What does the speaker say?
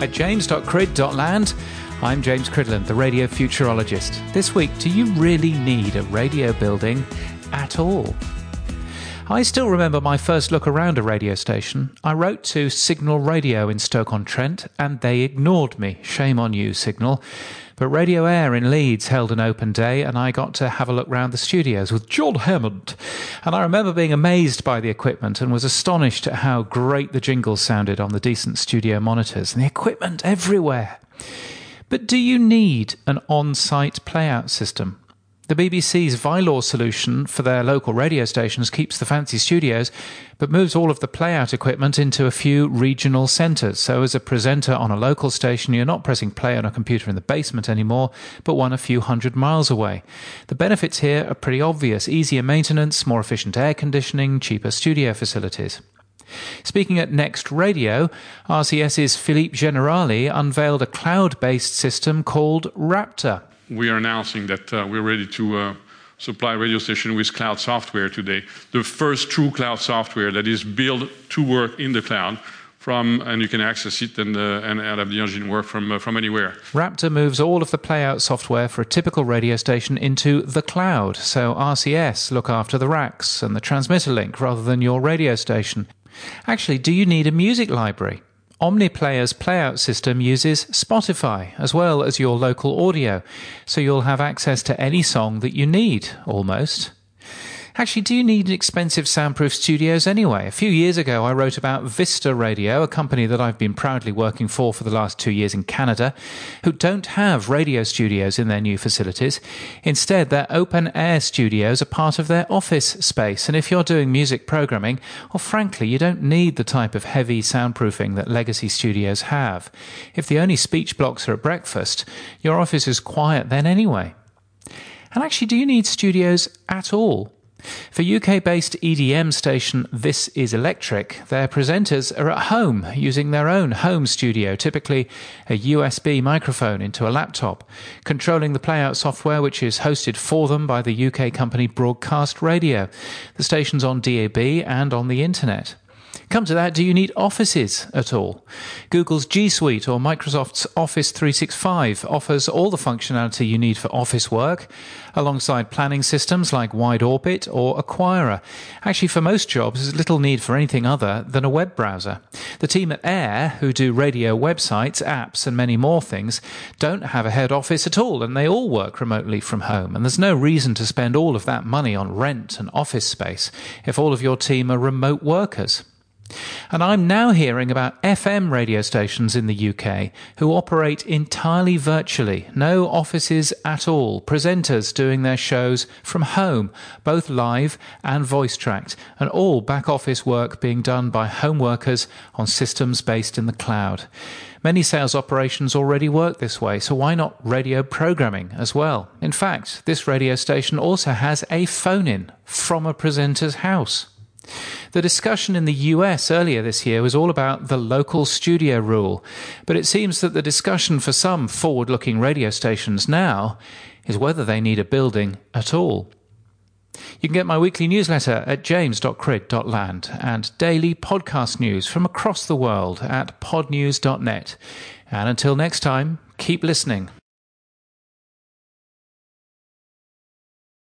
At james.crid.land, I'm James Cridland, the radio futurologist. This week, do you really need a radio building at all? I still remember my first look around a radio station. I wrote to Signal Radio in Stoke-on-Trent and they ignored me. Shame on you, Signal. But Radio Aire in Leeds held an open day and I got to have a look round the studios with John Hammond. And I remember being amazed by the equipment and was astonished at how great the jingles sounded on the decent studio monitors and the equipment everywhere. But do you need an on site playout system? The BBC's ViLOR solution for their local radio stations keeps the fancy studios, but moves all of the playout equipment into a few regional centres. So, as a presenter on a local station, you're not pressing play on a computer in the basement anymore, but one a few hundred miles away. The benefits here are pretty obvious easier maintenance, more efficient air conditioning, cheaper studio facilities. Speaking at Next Radio, RCS's Philippe Generali unveiled a cloud based system called Raptor we are announcing that uh, we're ready to uh, supply radio station with cloud software today. The first true cloud software that is built to work in the cloud from, and you can access it and, uh, and have the engine work from, uh, from anywhere. Raptor moves all of the playout software for a typical radio station into the cloud, so RCS look after the racks and the transmitter link rather than your radio station. Actually, do you need a music library? Omniplayer's playout system uses Spotify as well as your local audio, so you'll have access to any song that you need, almost. Actually, do you need expensive soundproof studios anyway? A few years ago, I wrote about Vista Radio, a company that I've been proudly working for for the last two years in Canada, who don't have radio studios in their new facilities. Instead, their open air studios are part of their office space. And if you're doing music programming, well, frankly, you don't need the type of heavy soundproofing that legacy studios have. If the only speech blocks are at breakfast, your office is quiet then anyway. And actually, do you need studios at all? For UK based EDM station This Is Electric, their presenters are at home using their own home studio, typically a USB microphone into a laptop, controlling the playout software which is hosted for them by the UK company Broadcast Radio. The station's on DAB and on the internet. Come to that, do you need offices at all? Google's G Suite or Microsoft's Office 365 offers all the functionality you need for office work, alongside planning systems like Wide Orbit or Aquira. Actually, for most jobs, there's little need for anything other than a web browser. The team at Aiir, who do radio websites, apps, and many more things, don't have a head office at all, and they all work remotely from home. And there's no reason to spend all of that money on rent and office space if all of your team are remote workers. And I'm now hearing about FM radio stations in the UK who operate entirely virtually, no offices at all, presenters doing their shows from home, both live and voice tracked, and all back office work being done by home workers on systems based in the cloud. Many sales operations already work this way, so why not radio programming as well? In fact, this radio station also has a phone in from a presenter's house. The discussion in the US earlier this year was all about the local studio rule, but it seems that the discussion for some forward looking radio stations now is whether they need a building at all. You can get my weekly newsletter at james.crid.land and daily podcast news from across the world at podnews.net. And until next time, keep listening.